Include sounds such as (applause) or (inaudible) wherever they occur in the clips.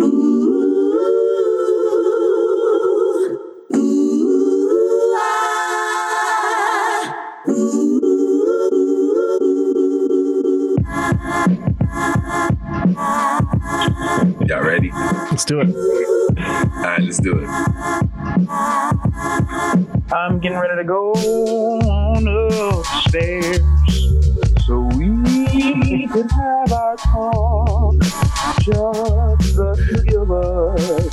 Y'all ready? Let's do it. All right, let's do it. I'm getting ready to go on upstairs so we can have our just the three of us.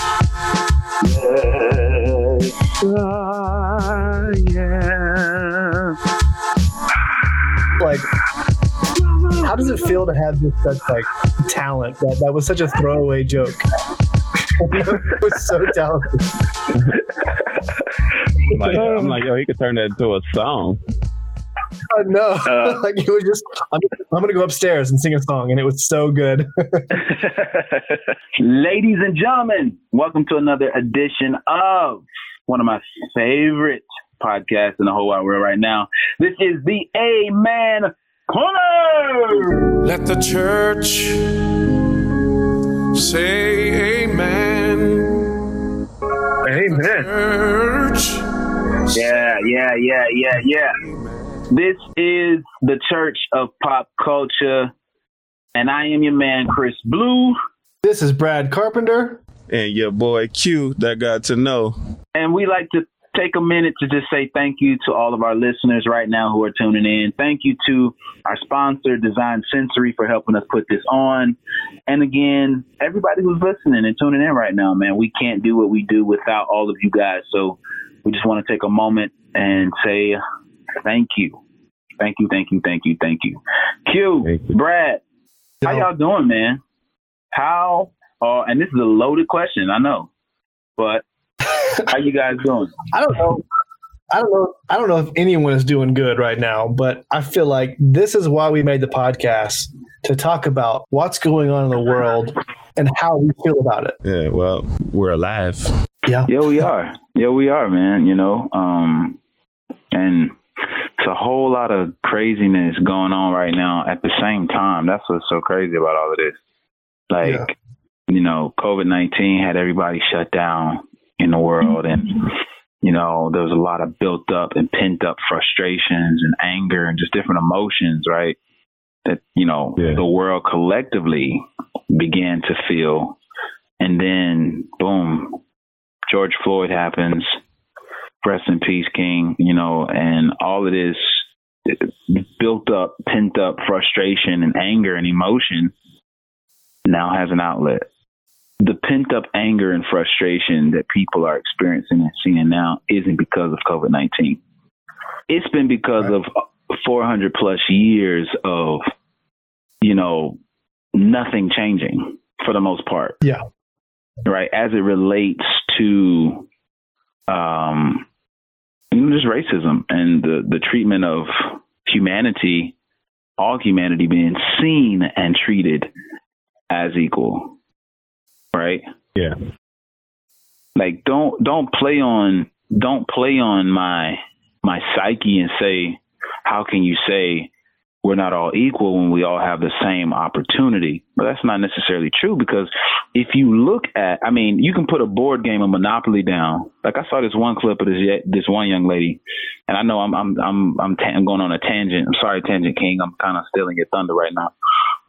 Yes, I am. Like, how does it feel to have this such like talent? That that was such a throwaway joke. (laughs) it was so talented. I'm like, I'm like, yo, he could turn that into a song. Oh, no, Uh. (laughs) like it was just. I'm, I'm gonna go upstairs and sing a song, and it was so good. (laughs) Ladies and gentlemen, welcome to another edition of one of my favorite podcasts in the whole wide world right now. This is the Amen Corner. Let the church say amen. Amen. Church. Yeah, yeah, yeah, yeah, yeah. This is the Church of Pop Culture, and I am your man, Chris Blue. This is Brad Carpenter. And your boy Q that got to know. And we like to take a minute to just say thank you to all of our listeners right now who are tuning in. Thank you to our sponsor, Design Sensory, for helping us put this on. And again, everybody who's listening and tuning in right now, man, we can't do what we do without all of you guys. So we just want to take a moment and say thank you. Thank you, thank you, thank you, thank you. Q, Thank you. Brad, how y'all doing, man? How, uh, and this is a loaded question, I know, but (laughs) how you guys doing? I don't know. I don't know. I don't know if anyone is doing good right now, but I feel like this is why we made the podcast to talk about what's going on in the world and how we feel about it. Yeah, well, we're alive. Yeah. Yeah, we are. Yeah, we are, man. You know, um, and it's a whole lot of craziness going on right now at the same time. That's what's so crazy about all of this. Like, Yeah. you know, COVID 19 had everybody shut down in the world. And, you know, there was a lot of built up and pent up frustrations and anger and just different emotions, right? That, you know, Yeah. the world collectively began to feel. And then, boom, George Floyd happens. Rest in peace, King. You know, and all of this built up, pent up frustration and anger and emotion now has an outlet. The pent up anger and frustration that people are experiencing and seeing now isn't because of COVID 19. It's been because of 400 plus years of, you know, nothing changing for the most part Yeah. right as it relates to um you know, just racism and the the treatment of humanity all humanity being seen and treated as equal right Yeah. like don't don't play on don't play on my my psyche and say how can you say we're not all equal when we all have the same opportunity. But that's not necessarily true because if you look at i mean you can put a board game of monopoly down. Like i saw this one clip of this this one young lady and i know i'm i'm i'm i'm, ta- I'm going on a tangent. I'm sorry tangent king. I'm kind of stealing your thunder right now.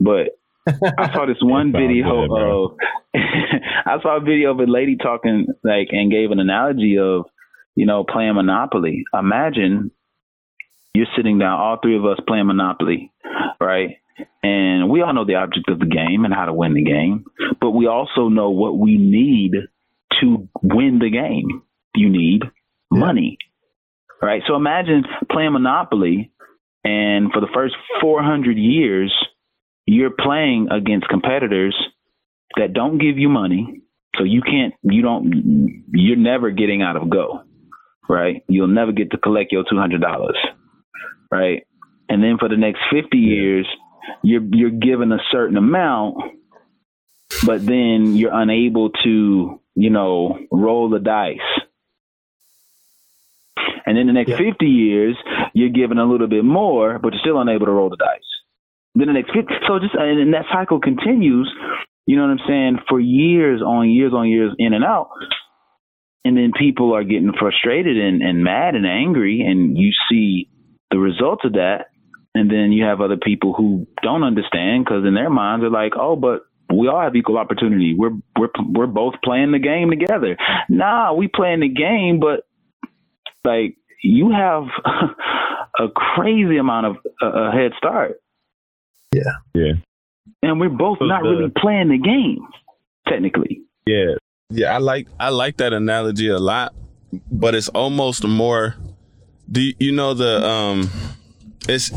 But I saw this (laughs) one video good, of (laughs) I saw a video of a lady talking like and gave an analogy of you know playing Monopoly. Imagine you're sitting down, all three of us playing Monopoly, right? And we all know the object of the game and how to win the game, but we also know what we need to win the game. You need money, right? So imagine playing Monopoly, and for the first 400 years, you're playing against competitors that don't give you money. So you can't, you don't, you're never getting out of go, right? You'll never get to collect your $200, right? And then for the next 50 years, you're, you're given a certain amount, but then you're unable to, you know, roll the dice. And then the next Yeah. 50 years, you're given a little bit more, but you're still unable to roll the dice. Then the next 50, so just, and that cycle continues. you know what I'm saying, for years on years on years in and out. And then people are getting frustrated and, and mad and angry, and you see the results of that. And then you have other people who don't understand because in their minds they're like, oh, but we all have equal opportunity. We're we're we're both playing the game together. Nah, we playing the game, but like you have (laughs) a crazy amount of uh, a head start. Yeah. Yeah. And we're both So not the- really playing the game, technically. Yeah. Yeah, I like I like that analogy a lot, but it's almost more do you, you know the um it's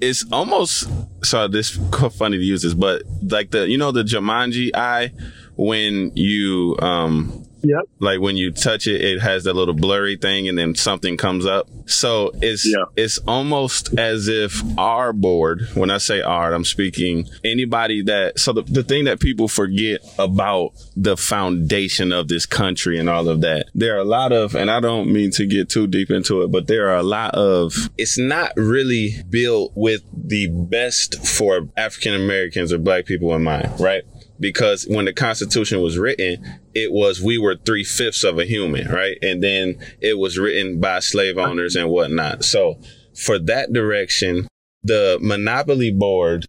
it's almost sorry. this (laughs) funny to use this, but like the you know the Jumanji eye when you um Yep. like when you touch it, it has that little blurry thing, and then something comes up. So it's Yeah. it's almost as if our board. When I say art, I'm speaking anybody that. So the, the thing that people forget about the foundation of this country and all of that, there are a lot of, and I don't mean to get too deep into it, but there are a lot of. It's not really built with the best for African Americans or Black people in mind, right? Because when the Constitution was written, it was we were three fifths of a human, right? And then it was written by slave owners and whatnot. So for that direction, the monopoly board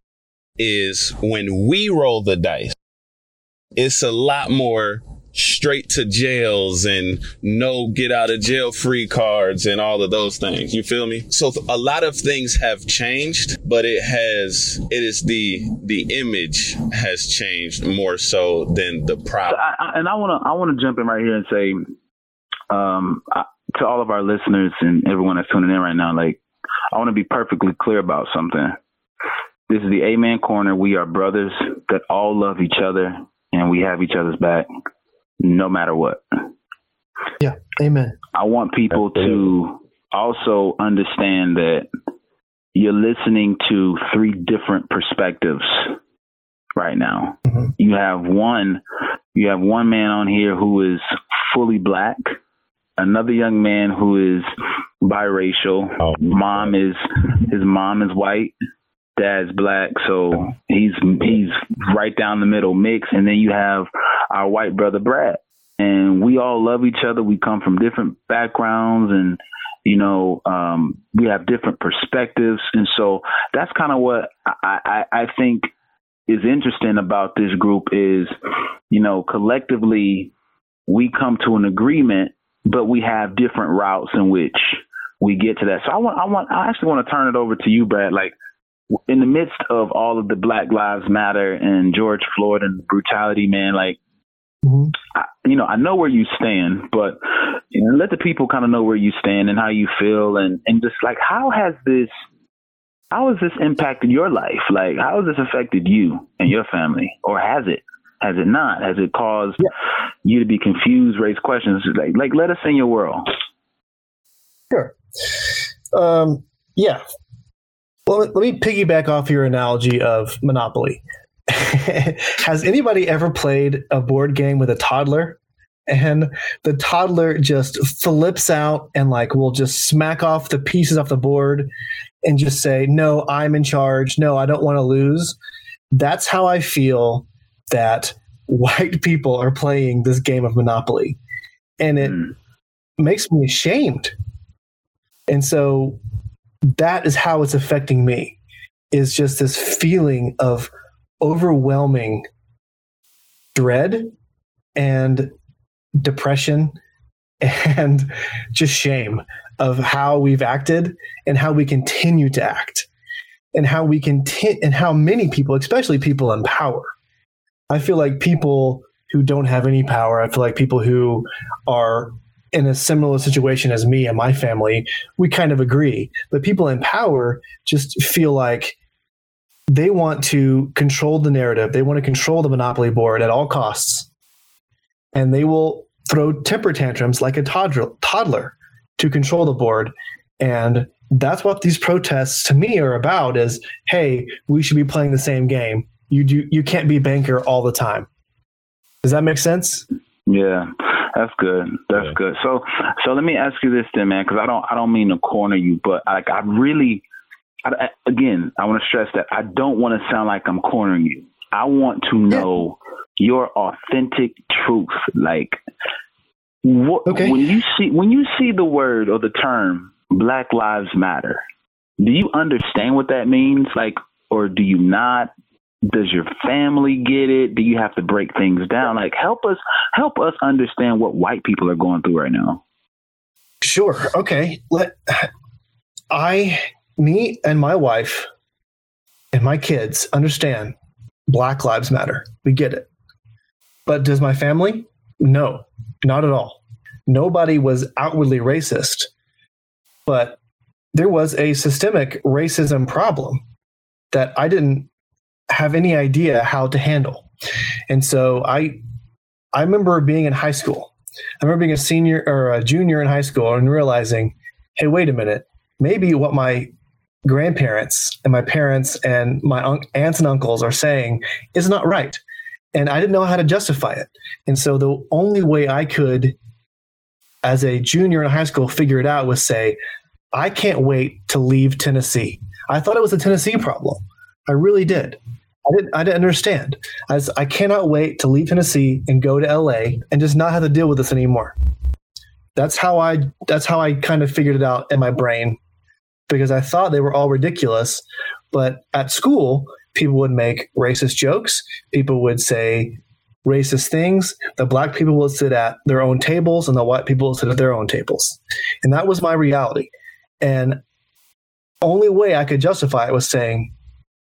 is when we roll the dice. It's a lot more straight to jails and no get out of jail free cards and all of those things. You feel me? So a lot of things have changed, but it has it is the the image has changed more so than the I, and I want to I want to jump in right here and say um, I, to all of our listeners and everyone that's tuning in right now, like I want to be perfectly clear about something. This is the Amen Corner. We are brothers that all love each other and we have each other's back, no matter what. Yeah. Amen. I want people to also understand that you're listening to three different perspectives right now. Mhm. You have one you have one man on here who is fully black, another young man who is biracial. Oh. Mom is his mom is white, dad's black, so he's he's right down the middle mix and then you have our white brother Brad and we all love each other. We come from different backgrounds and you know, um, we have different perspectives. And so that's kind of what I, I, I think is interesting about this group is, you know, collectively we come to an agreement, but we have different routes in which we get to that. So I want, I want, I actually want to turn it over to you, Brad. Like in the midst of all of the Black Lives Matter and George Floyd and brutality, man, like, Mhm. I, you know, I know where you stand, but you know, let the people kind of know where you stand and how you feel, and and just like how has this, how has this impacted your life? Like, how has this affected you and your family, or has it? Has it not? Has it caused you to be confused, raise questions? Like, like let us in your world. Sure. Um, yeah. Well, let me piggyback off your analogy of Monopoly. (laughs) Has anybody ever played a board game with a toddler? And the toddler just flips out and like will just smack off the pieces off the board and just say, No, I'm in charge. No, I don't want to lose. That's how I feel that white people are playing this game of Monopoly. And it Mm. makes me ashamed. And so that is how it's affecting me is just this feeling of overwhelming dread and depression and (laughs) just shame of how we've acted and how we continue to act and how we continue and how many people especially people in power. I feel like people who don't have any power i feel like people who are in a similar situation as me and my family we kind of agree. But people in power just feel like they want to control the narrative. They want to control the monopoly board at all costs. And they will throw temper tantrums like a toddler, to control the board. And that's what these protests to me are about is hey we should be playing the same game. You do you can't be banker all the time. Does that make sense? Yeah, that's good. That's Yeah. good. So, so let me ask you this then, man, because I don't, I don't mean to corner you, but like I really, I, I- again, I want to stress that I don't want to sound like I'm cornering you. I want to know your authentic truth. Like, what Okay. when you see when you see the word or the term Black Lives Matter, do you understand what that means? Like, or do you not? Does your family get it? Do you have to break things down? Like, help us help us understand what white people are going through right now. Sure. Okay. Let I, me, and my wife and my kids understand Black Lives Matter. We get it. But does my family? No, not at all. Nobody was outwardly racist, but there was a systemic racism problem that I didn't have any idea how to handle. And so I I remember being in high school I remember being a senior or a junior in high school and realizing, hey, wait a minute, maybe what my grandparents and my parents and my un- aunts and uncles are saying is not right. And I didn't know how to justify it. And so the only way I could, as a junior in high school, figure it out was say, I can't wait to leave Tennessee. I thought it was a Tennessee problem. I really did. I didn't, I didn't understand. As I cannot wait to leave Tennessee and go to LA and just not have to deal with this anymore. That's how I that's how I kind of figured it out in my brain because I thought they were all ridiculous. But at school, people would make racist jokes. People would say racist things. The black people would sit at their own tables and the white people would sit at their own tables. And that was my reality. And only way I could justify it was saying,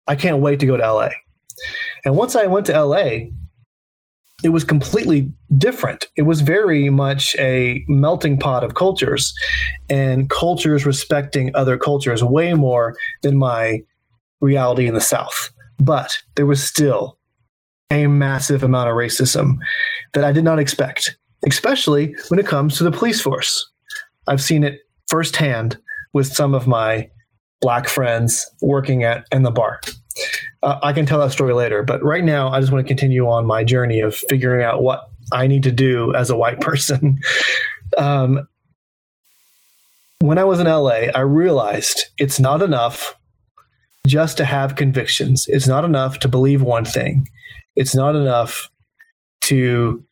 I can't wait to go to LA. And once I went to LA, it was completely different. It was very much a melting pot of cultures and cultures respecting other cultures way more than my reality in the South. But there was still a massive amount of racism that I did not expect, especially when it comes to the police force. I've seen it firsthand with some of my black friends working at in the bar. Uh, I can tell that story later, but right now I just want to continue on my journey of figuring out what I need to do as a white (laughs) person. um, when I was in LA, I realized it's not enough just to have convictions. It's not enough to believe one thing. It's not enough to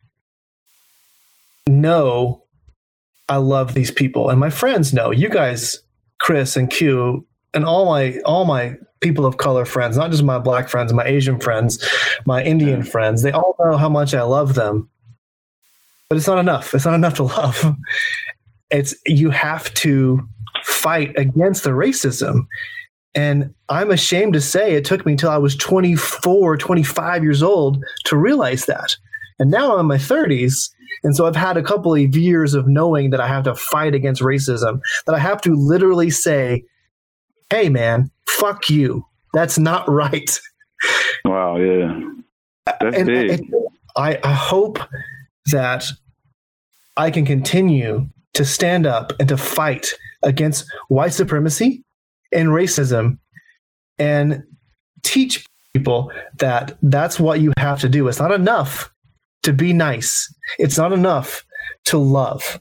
know I love these people and my friends know. You guys, Chris and Q, and all my all my people of color friends, not just my black friends, my Asian friends, my Indian friends, they all know how much I love them. But it's not enough. It's not enough to (laughs) love. It's you have to fight against the racism. And I'm ashamed to say it took me until I was 24, 25 years old to realize that. And now I'm in my 30s. And so I've had a couple of years of knowing that I have to fight against racism, that I have to literally say, hey, man, fuck you. That's not (laughs) right. Wow, yeah. That's And big. and I, I hope that I can continue to stand up and to fight against white supremacy and racism and teach people that that's what you have to do. It's not enough to be nice. It's not enough to love.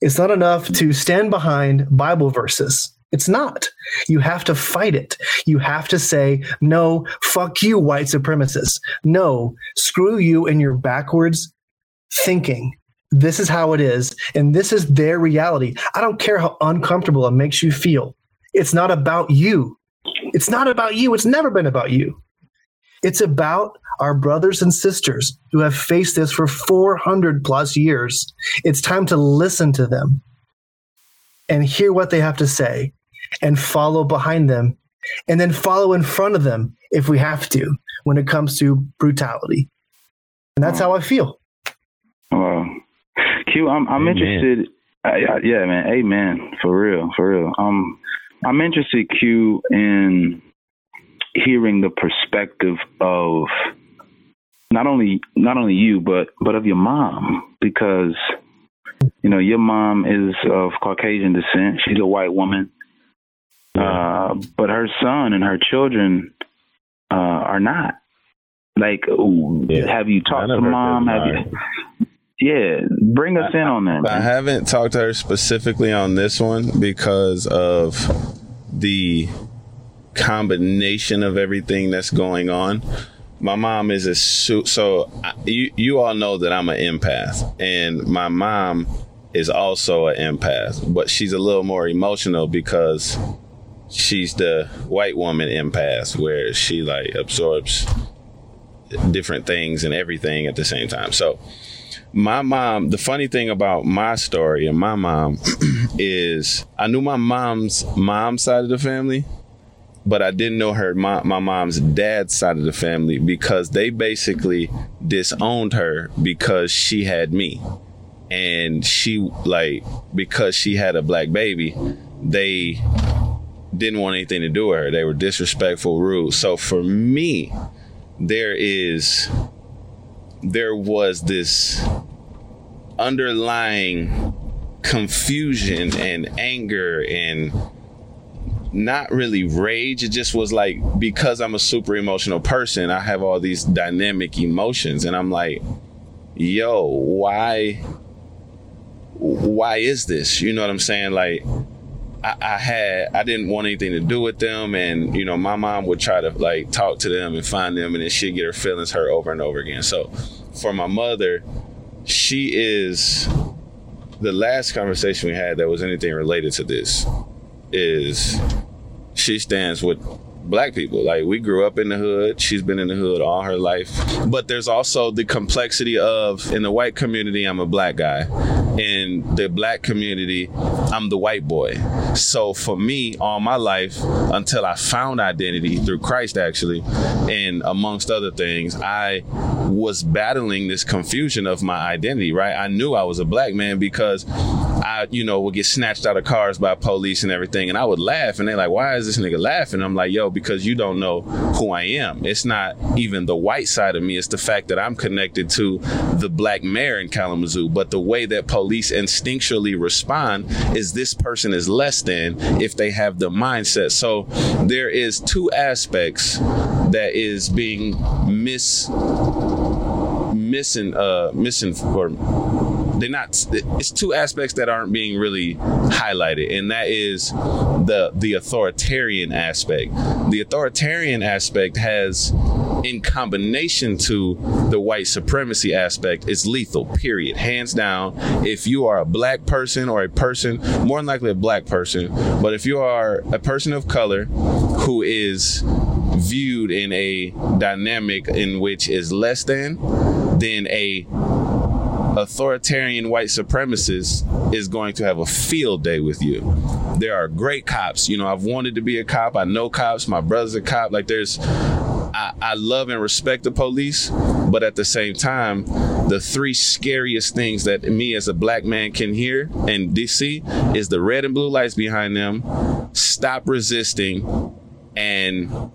It's not enough to stand behind Bible verses. It's not. You have to fight it. You have to say, no, fuck you, white supremacists. No, screw you and your backwards thinking. This is how it is. And this is their reality. I don't care how uncomfortable it makes you feel. It's not about you. It's not about you. It's never been about you. It's about our brothers and sisters who have faced this for 400 plus years. It's time to listen to them and hear what they have to say and follow behind them and then follow in front of them if we have to when it comes to brutality. And that's how I feel. Wow. Q, I'm I'm Amen. interested. I, I, yeah, man. Amen. For real. For real. Um, I'm interested, Q, in hearing the perspective of not only not only you, but but of your mom, because you know your mom is of Caucasian descent. She's a white woman, uh, but her son and her children uh, are not. Like, ooh, Yeah. have you talked to mom? Have you? Yeah, bring us in on that. I man. haven't talked to her specifically on this one because of the combination of everything that's going on. my mom is a su- so I, you you all know that I'm an empath, and my mom is also an empath, but she's a little more emotional because she's the white woman empath, where she like absorbs different things and everything at the same time. So my mom, the funny thing about my story and my mom (clears throat) is I knew my mom's mom's side of the family, but I didn't know her my, my mom's dad's side of the family because they basically disowned her because she had me. And she like because she had a black baby, they didn't want anything to do with her. They were disrespectful, rude. So for me, there is there was this underlying confusion and anger and not really rage. It just was like because I'm a super emotional person, I have all these dynamic emotions, and I'm like, yo, why? Why is this? You know what I'm saying? Like, I, I had I didn't want anything to do with them, and you know, my mom would try to like talk to them and find them, and then she'd get her feelings hurt over and over again. So, for my mother, she is the last conversation we had that was anything related to this is she stands with black people. Like we grew up in the hood. She's been in the hood all her life. But there's also the complexity of in the white community, I'm a black guy. In the black community, I'm the white boy. So for me, all my life, until I found identity through Christ, actually, and amongst other things, I was battling this confusion of my identity, right? I knew I was a black man because I, you know, would get snatched out of cars by police and everything. And I would laugh and they're like, why is this nigga laughing? I'm like, yo, because you don't know who I am. It's not even the white side of me. It's the fact that I'm connected to the black mayor in Kalamazoo. But the way that police instinctually respond is this person is less than if they have the mindset. So there is two aspects that is being mis missing uh missing or they're not it's two aspects that aren't being really highlighted and that is the the authoritarian aspect. The authoritarian aspect has in combination to the white supremacy aspect is lethal period. Hands down if you are a black person or a person more than likely a black person but if you are a person of color who is viewed in a dynamic in which is less than then a authoritarian white supremacist is going to have a field day with you. There are great cops. You know, I've wanted to be a cop. I know cops. My brother's a cop. Like there's I, I, love and respect the police, but at the same time, the three scariest things that me as a black man can hear and DC is the red and blue lights behind them, stop resisting, and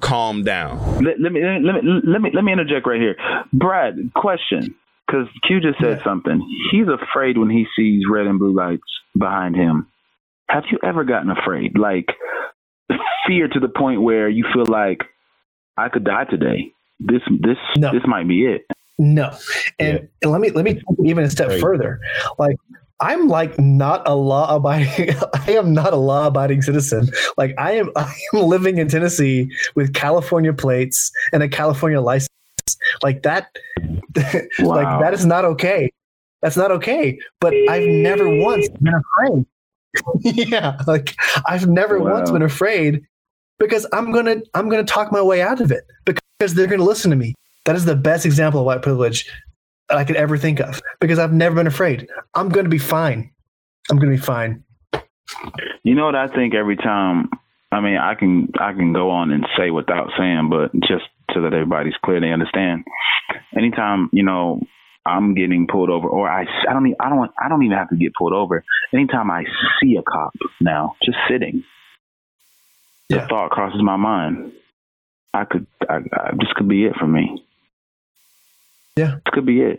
calm down. Let, let, me let me let me let me interject right here, Brad. Question, because Q just said yeah. something. He's afraid when he sees red and blue lights behind him. Have you ever gotten afraid, like fear to the point where you feel like I could die today? This this no. this might be it. No, and, yeah. and let me let me even a step right. further. Like I'm like not a law abiding. (laughs) I am not a law abiding citizen. Like I am. (laughs) I am living in Tennessee with California plates and a California license. Like that. (laughs) Wow. like that is not okay. That's not okay. But I've never once (laughs) been afraid. (laughs) yeah, like I've never wow. once been afraid because I'm gonna I'm gonna talk my way out of it because they're gonna listen to me. That is the best example of white privilege that I could ever think of because I've never been afraid. I'm going to be fine. I'm going to be fine. You know what I think every time. I mean, I can I can go on and say without saying, but just so that everybody's clear, they understand. Anytime you know I'm getting pulled over, or I I don't even, I don't I don't even have to get pulled over. Anytime I see a cop now, just sitting, yeah. the thought crosses my mind. I could I, I, this could be it for me. Yeah, this could be it.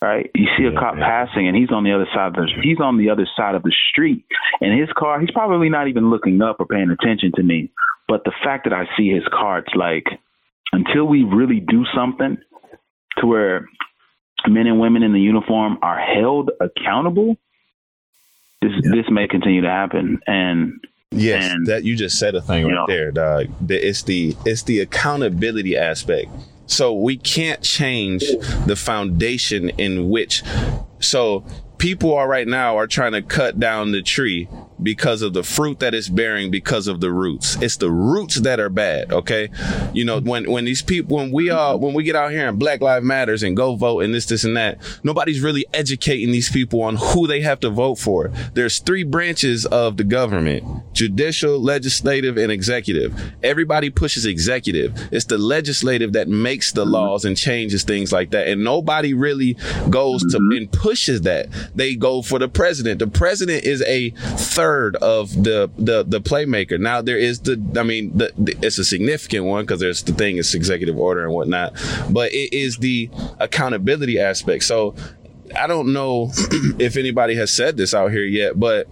Right? You see a yeah, cop passing, and he's on the other side of the he's on the other side of the street, and his car. He's probably not even looking up or paying attention to me. But the fact that I see his cards, like until we really do something to where men and women in the uniform are held accountable, this yeah. this may continue to happen. And Yes, And- that you just said a thing right know. there, dog. The- It's the it's the accountability aspect. So we can't change the foundation in which. So people are right now are trying to cut down the tree because of the fruit that it's bearing because of the roots. It's the roots that are bad. Okay, you know when when these people when we uh when we get out here and Black Lives Matters and go vote and this this and that, nobody's really educating these people on who they have to vote for. There's three branches of the government: judicial, legislative, and executive. Everybody pushes executive. It's the legislative that makes the laws and changes things like that, and nobody really goes to and pushes that. They go for the president. The president is a third of the the the playmaker. Now there is the I mean the, the- it's a significant one because there's the thing is executive order and whatnot, but it is the accountability aspect. So I don't know (clears throat) if anybody has said this out here yet, but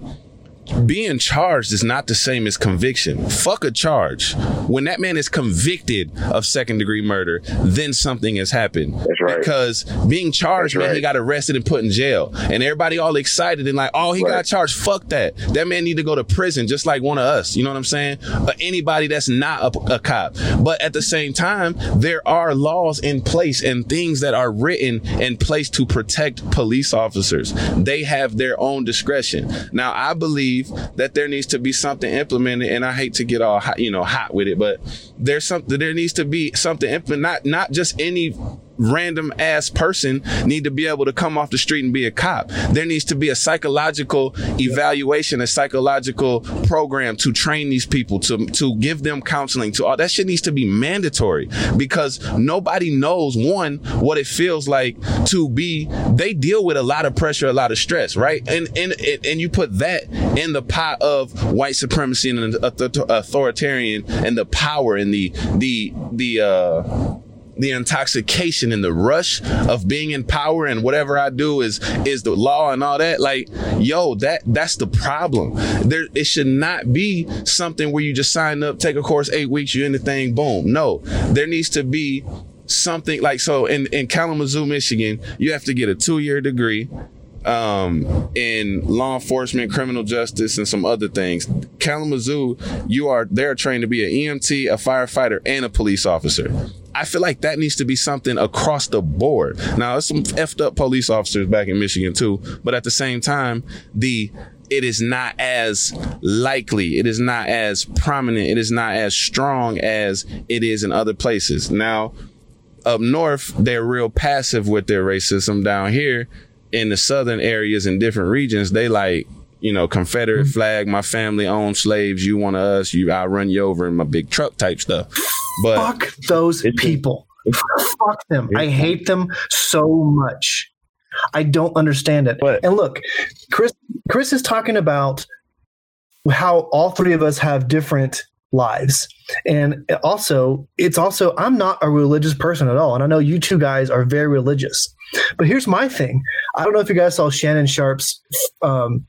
being charged is not the same as conviction. Fuck a charge. When that man is convicted of second degree murder, then something has happened. That's right. Because being charged, That's man, he got arrested and put in jail. And everybody all excited and like, oh, he got charged. Fuck that. That man need to go to prison just like one of us. You know what I'm saying? Or anybody that's not a, a cop. But at the same time, there are laws in place and things that are written in place to protect police officers. They have their own discretion. Now, I believe that there needs to be something implemented, and I hate to get all hot, you know, hot with it, but there's something. There needs to be something implemented. Not not just any random ass person need to be able to come off the street and be a cop. There needs to be a psychological evaluation, a psychological program to train these people, to to give them counseling, to all that shit needs to be mandatory because nobody knows one what it feels like to be they deal with a lot of pressure, a lot of stress, right? And and and you put that in the pot of white supremacy and authoritarian and the power and the the the uh the intoxication and the rush of being in power and whatever I do is is the law and all that. Like, yo, that that's the problem. There, it should not be something where you just sign up, take a course, eight weeks, you in the thing, boom. No, there needs to be something like so. In in Kalamazoo, Michigan, you have to get a two year degree um, in law enforcement, criminal justice, and some other things. Kalamazoo, you are they're trained to be an EMT, a firefighter, and a police officer. I feel like that needs to be something across the board. Now, there's some effed up police officers back in Michigan too, but at the same time, the it is not as likely, it is not as prominent, it is not as strong as it is in other places. Now, up north, they're real passive with their racism. Down here in the southern areas and different regions, they like, you know, Confederate mm-hmm. flag, my family owned slaves, you want us, you I'll run you over in my big truck type stuff. But Fuck those people. Fuck them. I hate them so much. I don't understand it. But- and look, Chris Chris is talking about how all three of us have different lives. And also, it's also I'm not a religious person at all. And I know you two guys are very religious. But here's my thing. I don't know if you guys saw Shannon Sharpe's um,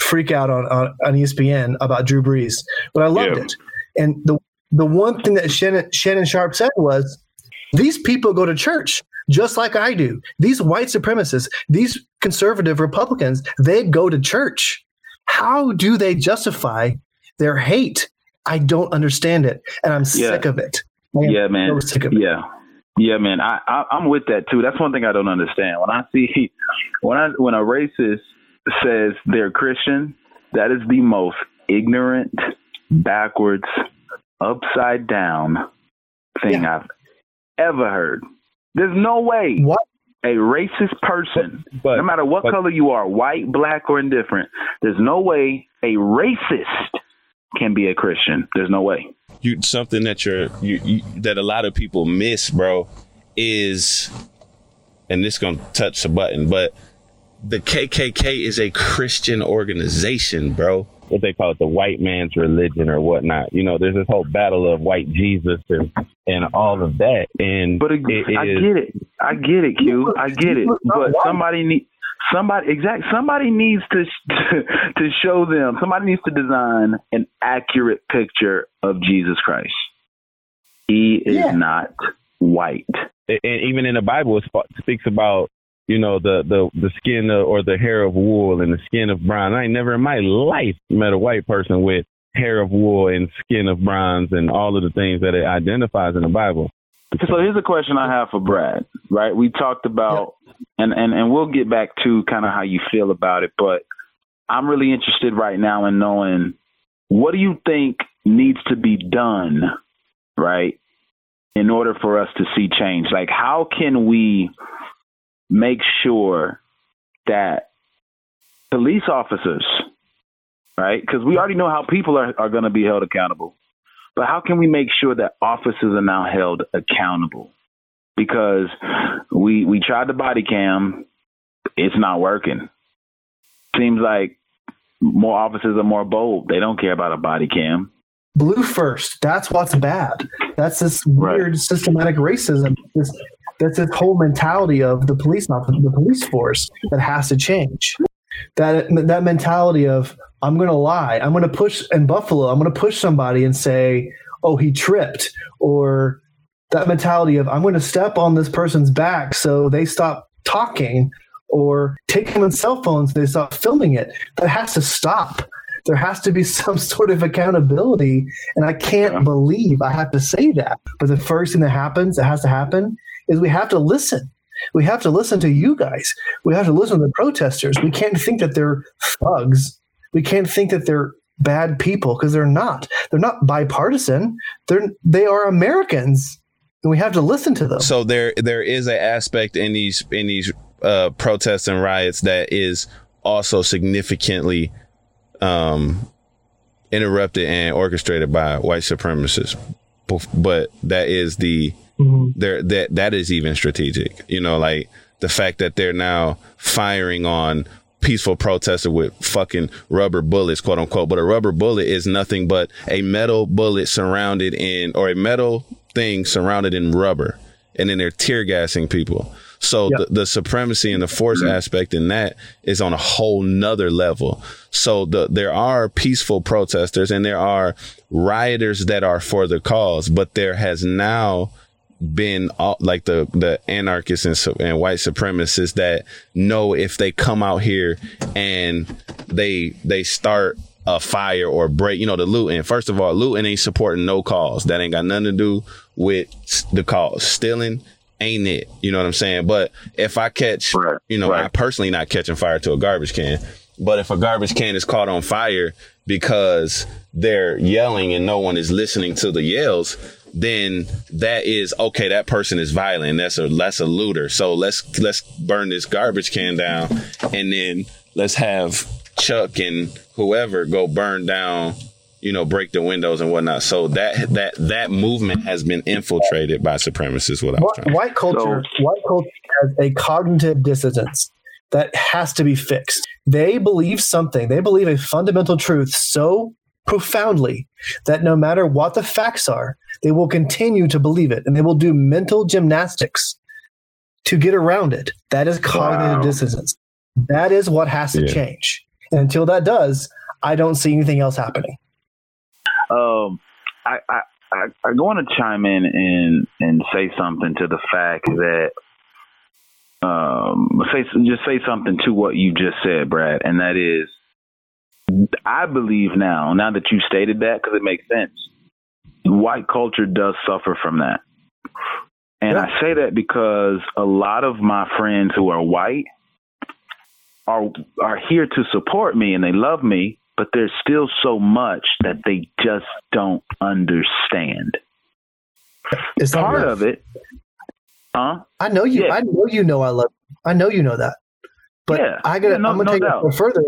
freak out on, on, on ESPN about Drew Brees, but I loved Yeah. it. And the the one thing that Shannon, Shannon Sharpe said was, these people go to church just like I do. These white supremacists, these conservative Republicans, they go to church. How do they justify their hate? I don't understand it, and I'm Yeah. sick of it. I am Yeah, man. so sick of it. Yeah, yeah, man. I, I I'm with that too. That's one thing I don't understand. When I see (laughs) when I when a racist says they're Christian, that is the most ignorant, backwards, upside down thing I've ever heard. There's no way What? a racist person, but no matter what but- color you are, white, black, or indifferent, there's no way a racist can be a Christian. There's no way. you something that you're you, you that a lot of people miss, bro, is and this gonna touch the button, but the KKK is a Christian organization, bro. What they call it, the white man's religion or whatnot. You know, there's this whole battle of white Jesus and and all of that. And But it, it I is- get it. I get it, Q. I get it. But somebody need somebody exact somebody needs to (laughs) to show them. Somebody needs to design an accurate picture of Jesus Christ. He is Yeah. not white. and even in the Bible, it speaks about you know the the the skin of, or the hair of wool and the skin of bronze. I ain't never in my life met a white person with hair of wool and skin of bronze and all of the things that it identifies in the Bible. So here's a question I have for Brad. Right, we talked about, and and and we'll get back to kind of how you feel about it, but I'm really interested right now in knowing what do you think needs to be done, right, in order for us to see change. Like, how can we make sure that police officers, right? Because we already know how people are, are going to be held accountable. But how can we make sure that officers are now held accountable? Because we we tried the body cam, it's not working. Seems like more officers are more bold. They don't care about a body cam. Blue first. That's what's bad. That's this weird Right. systematic racism. This that's this whole mentality of the police, not the police force, that has to change. That that mentality of I'm going to lie. I'm going to push in Buffalo. I'm going to push somebody and say, "Oh, he tripped," or that mentality of I'm going to step on this person's back so they stop talking, or take them on cell phones. They stop filming it. That has to stop. There has to be (laughs) some sort of accountability, and I can't Yeah. believe I have to say that. But the first thing that happens, that has to happen, is we have to listen. We have to listen to you guys. We have to listen to the protesters. We can't think that they're thugs. We can't think that they're bad people because they're not. They're not bipartisan. They're they are Americans, and we have to listen to them. So there there is an aspect in these in these uh, protests and riots that is also significantly um, interrupted and orchestrated by white supremacists. But that is the Mhm. there that that is even strategic. You know, like the fact that they're now firing on peaceful protester with fucking rubber bullets, quote unquote. But a rubber bullet is nothing but a metal bullet surrounded in, or a metal thing surrounded in rubber. And then they're tear gassing people. So Yep. the, the supremacy and the force mm-hmm. aspect in that is on a whole nother level. So the, there are peaceful protesters and there are rioters that are for the cause, but there has now been all, like the the anarchists and, and white supremacists that know if they come out here and they they start a fire or break, you know, the looting. First of all, looting ain't supporting no cause. That ain't got nothing to do with the cause. Stealing ain't it. You know what I'm saying? But if I catch, Right, you know, right. I personally not catching fire to a garbage can. But if a garbage can is caught on fire because they're yelling and no one is listening to the yells, then that is okay. That person is violent. That's a that's a looter. So let's let's burn this garbage can down, and then let's have Chuck and whoever go burn down. You know, break the windows and whatnot. So that that that movement has been infiltrated by supremacists. What I was White, trying. to white culture, white culture has a cognitive dissonance that has to be fixed. They believe something. They believe a fundamental truth so profoundly that no matter what the facts are, they will continue to believe it, and they will do mental gymnastics to get around it. That is cognitive Wow. dissonance. That is what has to Yeah. change. And until that does, I don't see anything else happening. Um, I, I, I, I want to chime in and and say something to the fact that um, say just say something to what you just said, Brad, and that is, I believe now, now that you stated that, because it makes sense. White culture does suffer from that, and I say that because a lot of my friends who are white are are here to support me and they love me, but there's still so much that they just don't understand. It's not Part enough. of it, huh? I know you. Yeah. I know you know I love. You. I know you know that. But Yeah. I gotta. Yeah, no- I'm gonna no take doubt. it further.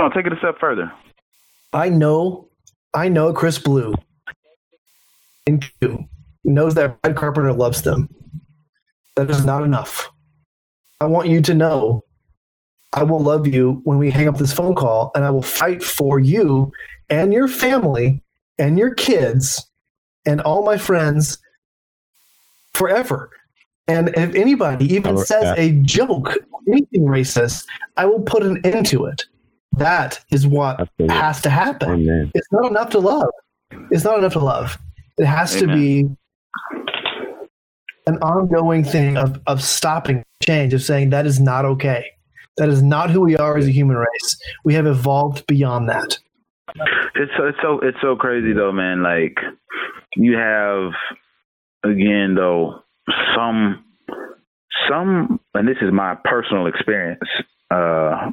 No, take it a step further. I know, I know Chris Blue in Q knows that Brad Carpenter loves them. That is not enough. I want you to know I will love you when we hang up this phone call and I will fight for you and your family and your kids and all my friends forever. And if anybody even says a joke, anything racist, I will put an end to it. That is what Absolutely. has to happen. Amen. It's not enough to love. It's not enough to love. It has to be an ongoing thing of, of stopping change, of saying that is not okay. That is not who we are as a human race. We have evolved beyond that. It's so it's so it's so crazy though, man. Like you have again though some some and this is my personal experience. Uh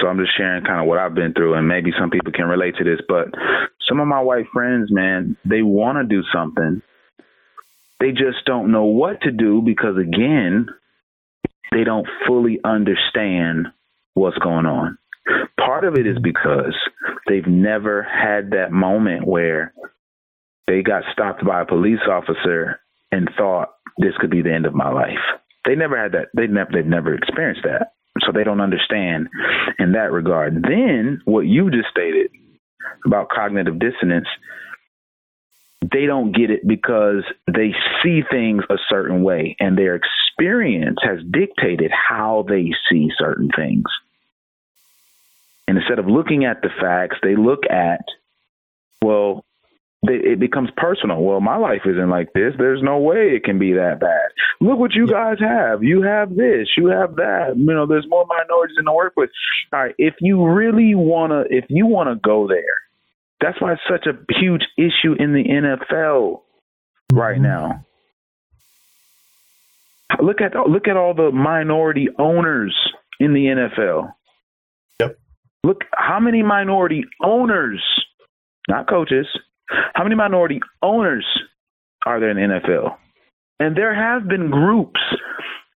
so I'm just sharing kind of what I've been through and maybe some people can relate to this, but some of my white friends, man, they want to do something. They just don't know what to do because again, they don't fully understand what's going on. Part of it is because they've never had that moment where they got stopped by a police officer and thought this could be the end of my life. They never had that. They never they've never experienced that. So they don't understand in that regard. Then what you just stated about cognitive dissonance, they don't get it because they see things a certain way and their experience has dictated how they see certain things. And instead of looking at the facts, they look at, well, it becomes personal. Well, my life isn't like this. There's no way it can be that bad. Look what you guys have. You have this. You have that. You know, there's more minorities in the workplace. All right. If you really wanna, if you wanna go there, that's why it's such a huge issue in the NFL right Mm-hmm. now. Look at look at all the minority owners in the NFL. Yep. Look how many minority owners, not coaches, how many minority owners are there in the NFL? And there have been groups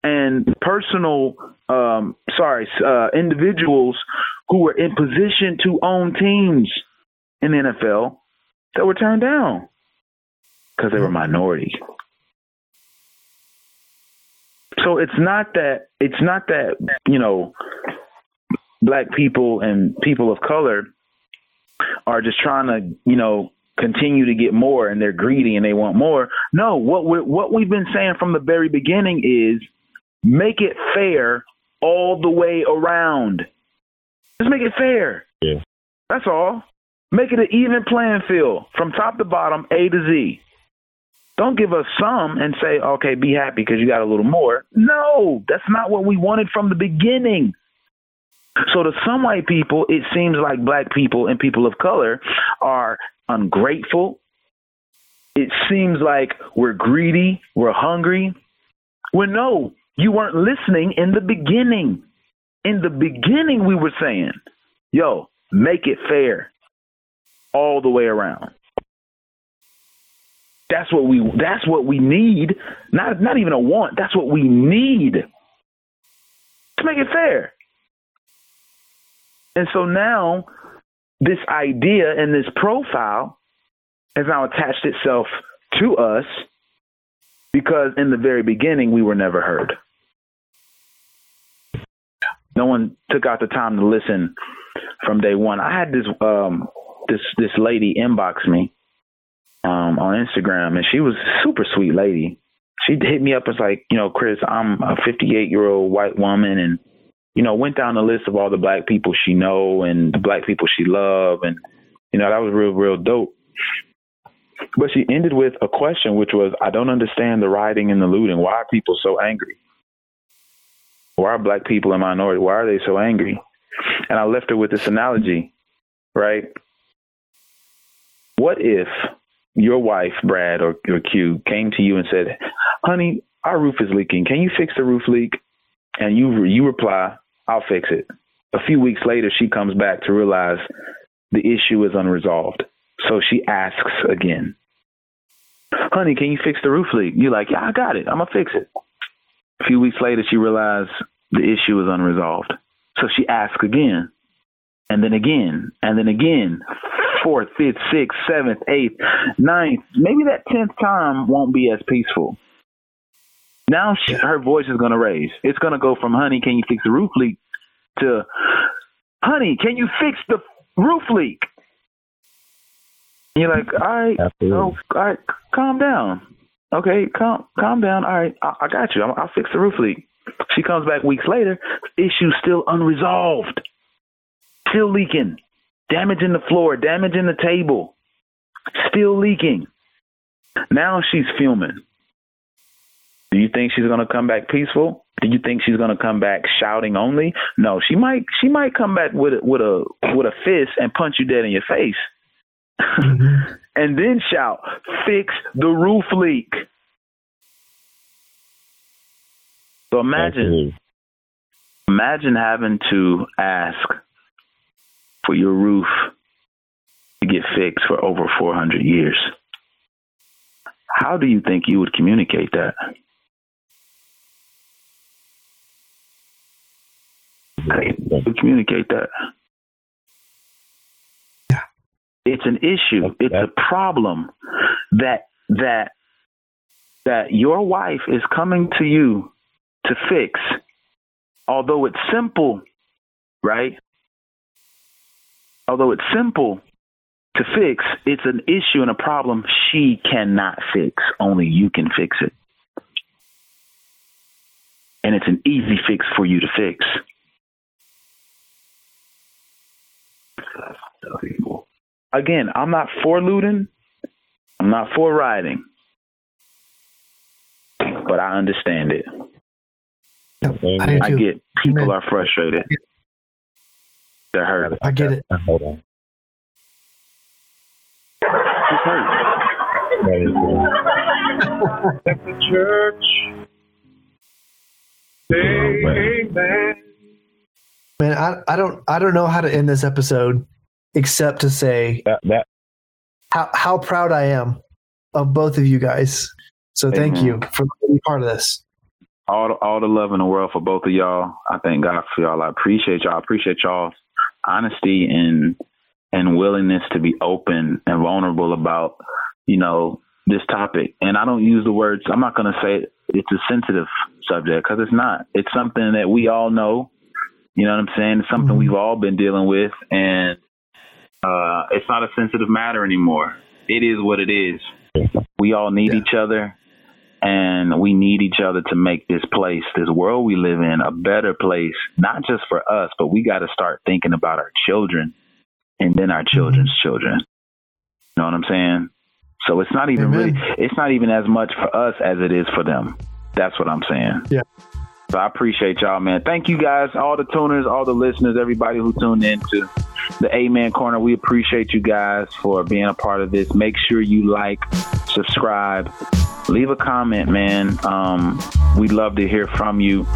and personal, um, sorry, uh, individuals who were in position to own teams in the NFL that were turned down because they were minority. So it's not that it's not that you know black people and people of color are just trying to you know continue to get more and they're greedy and they want more. No, what we what we've been saying from the very beginning is make it fair all the way around. Just make it fair. Yeah. That's all. Make it an even playing field from top to bottom, A to Z. Don't give us some and say, okay, be happy because you got a little more. No, that's not what we wanted from the beginning. So to some white people, it seems like black people and people of color are ungrateful. It seems like we're greedy, we're hungry. Well, no, you weren't listening in the beginning. In the beginning, we were saying, yo, make it fair all the way around. That's what we that's what we need. Not not even a want, that's what we need to make it fair. And so now this idea and this profile has now attached itself to us because in the very beginning we were never heard. No one took out the time to listen from day one. I had this um this this lady inbox me um on Instagram and she was a super sweet lady. She hit me up as like, you know, Chris, I'm a 58 year old white woman and you know, went down the list of all the black people she know and the black people she love and you know, that was real, real dope. But she ended with a question which was, I don't understand the rioting and the looting. Why are people so angry? Why are black people and minority? Why are they so angry? And I left her with this analogy, right? What if your wife, Brad or, or Q, came to you and said, honey, our roof is leaking. Can you fix the roof leak? And you you reply, I'll fix it. A few weeks later, she comes back to realize the issue is unresolved. So she asks again, honey, can you fix the roof leak? You're like, yeah, I got it. I'm going to fix it. A few weeks later, she realized the issue is unresolved. So she asks again, and then again, and then again, fourth, fifth, sixth, seventh, eighth, ninth. Maybe that tenth time won't be as peaceful. Now she, her voice is going to raise. It's going to go from, honey, can you fix the roof leak to, honey, can you fix the roof leak? And you're like, all right, Absolutely. oh, all right, calm down. Okay, calm, calm down. All right, I, I got you. I'll, I'll fix the roof leak. She comes back weeks later, issue still unresolved, still leaking, damaging the floor, damaging the table, still leaking. Now she's fuming. Do you think she's going to come back peaceful? Do you think she's gonna come back shouting only? No, she might. She might come back with a, with a with a fist and punch you dead in your face, Mhm. (laughs) and then shout, "Fix the roof leak." So imagine, imagine having to ask for your roof to get fixed for over 400 years. How do you think you would communicate that? Do communicate that? Yeah. It's an issue. It's a problem that that that your wife is coming to you to fix. Although it's simple, right? Although it's simple to fix, it's an issue and a problem she cannot fix. Only you can fix it. And it's an easy fix for you to fix. Again, I'm not for looting. I'm not for rioting. But I understand it. I I get people Amen. are frustrated. They're hurt. I get it. Hold on. It's hurt. That is good. Let the church amen. Man, I, I don't I don't know how to end this episode except to say That, that how, how proud I am of both of you guys. So thank you for being part of this. all the, all the love in the world for both of y'all. I thank God for y'all. I appreciate y'all. I appreciate y'all's honesty and and willingness to be open and vulnerable about you know this topic. And I don't use the words. I'm not going to say it's a sensitive subject because it's not. It's something that we all know. You know what I'm saying? It's something Mhm. we've all been dealing with, and uh, it's not a sensitive matter anymore. It is what it is. We all need Yeah. each other and we need each other to make this place, this world we live in, a better place, not just for us, but we got to start thinking about our children and then our children's children. You know what I'm saying? So it's not even Amen. really, it's not even as much for us as it is for them. That's what I'm saying. Yeah. So I appreciate y'all, man. Thank you guys, all the tuners, all the listeners, everybody who tuned in to the Amen Corner. We appreciate you guys for being a part of this. Make sure you like, subscribe, leave a comment, man. Um, we'd love to hear from you.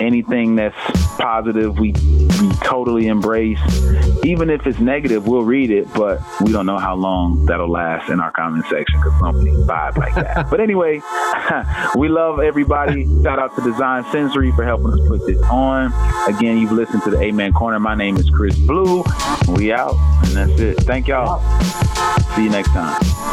Anything that's positive, we, we totally embrace. Even if it's negative, we'll read it, but we don't know how long that'll last in our comment section because nobody vibe like that. (laughs) but anyway, (laughs) we love everybody. Shout out to Design Sensory for helping us put this on. Again, you've listened to the Amen Corner. My name is Chris Blue. We out, and that's it. Thank y'all. See you next time.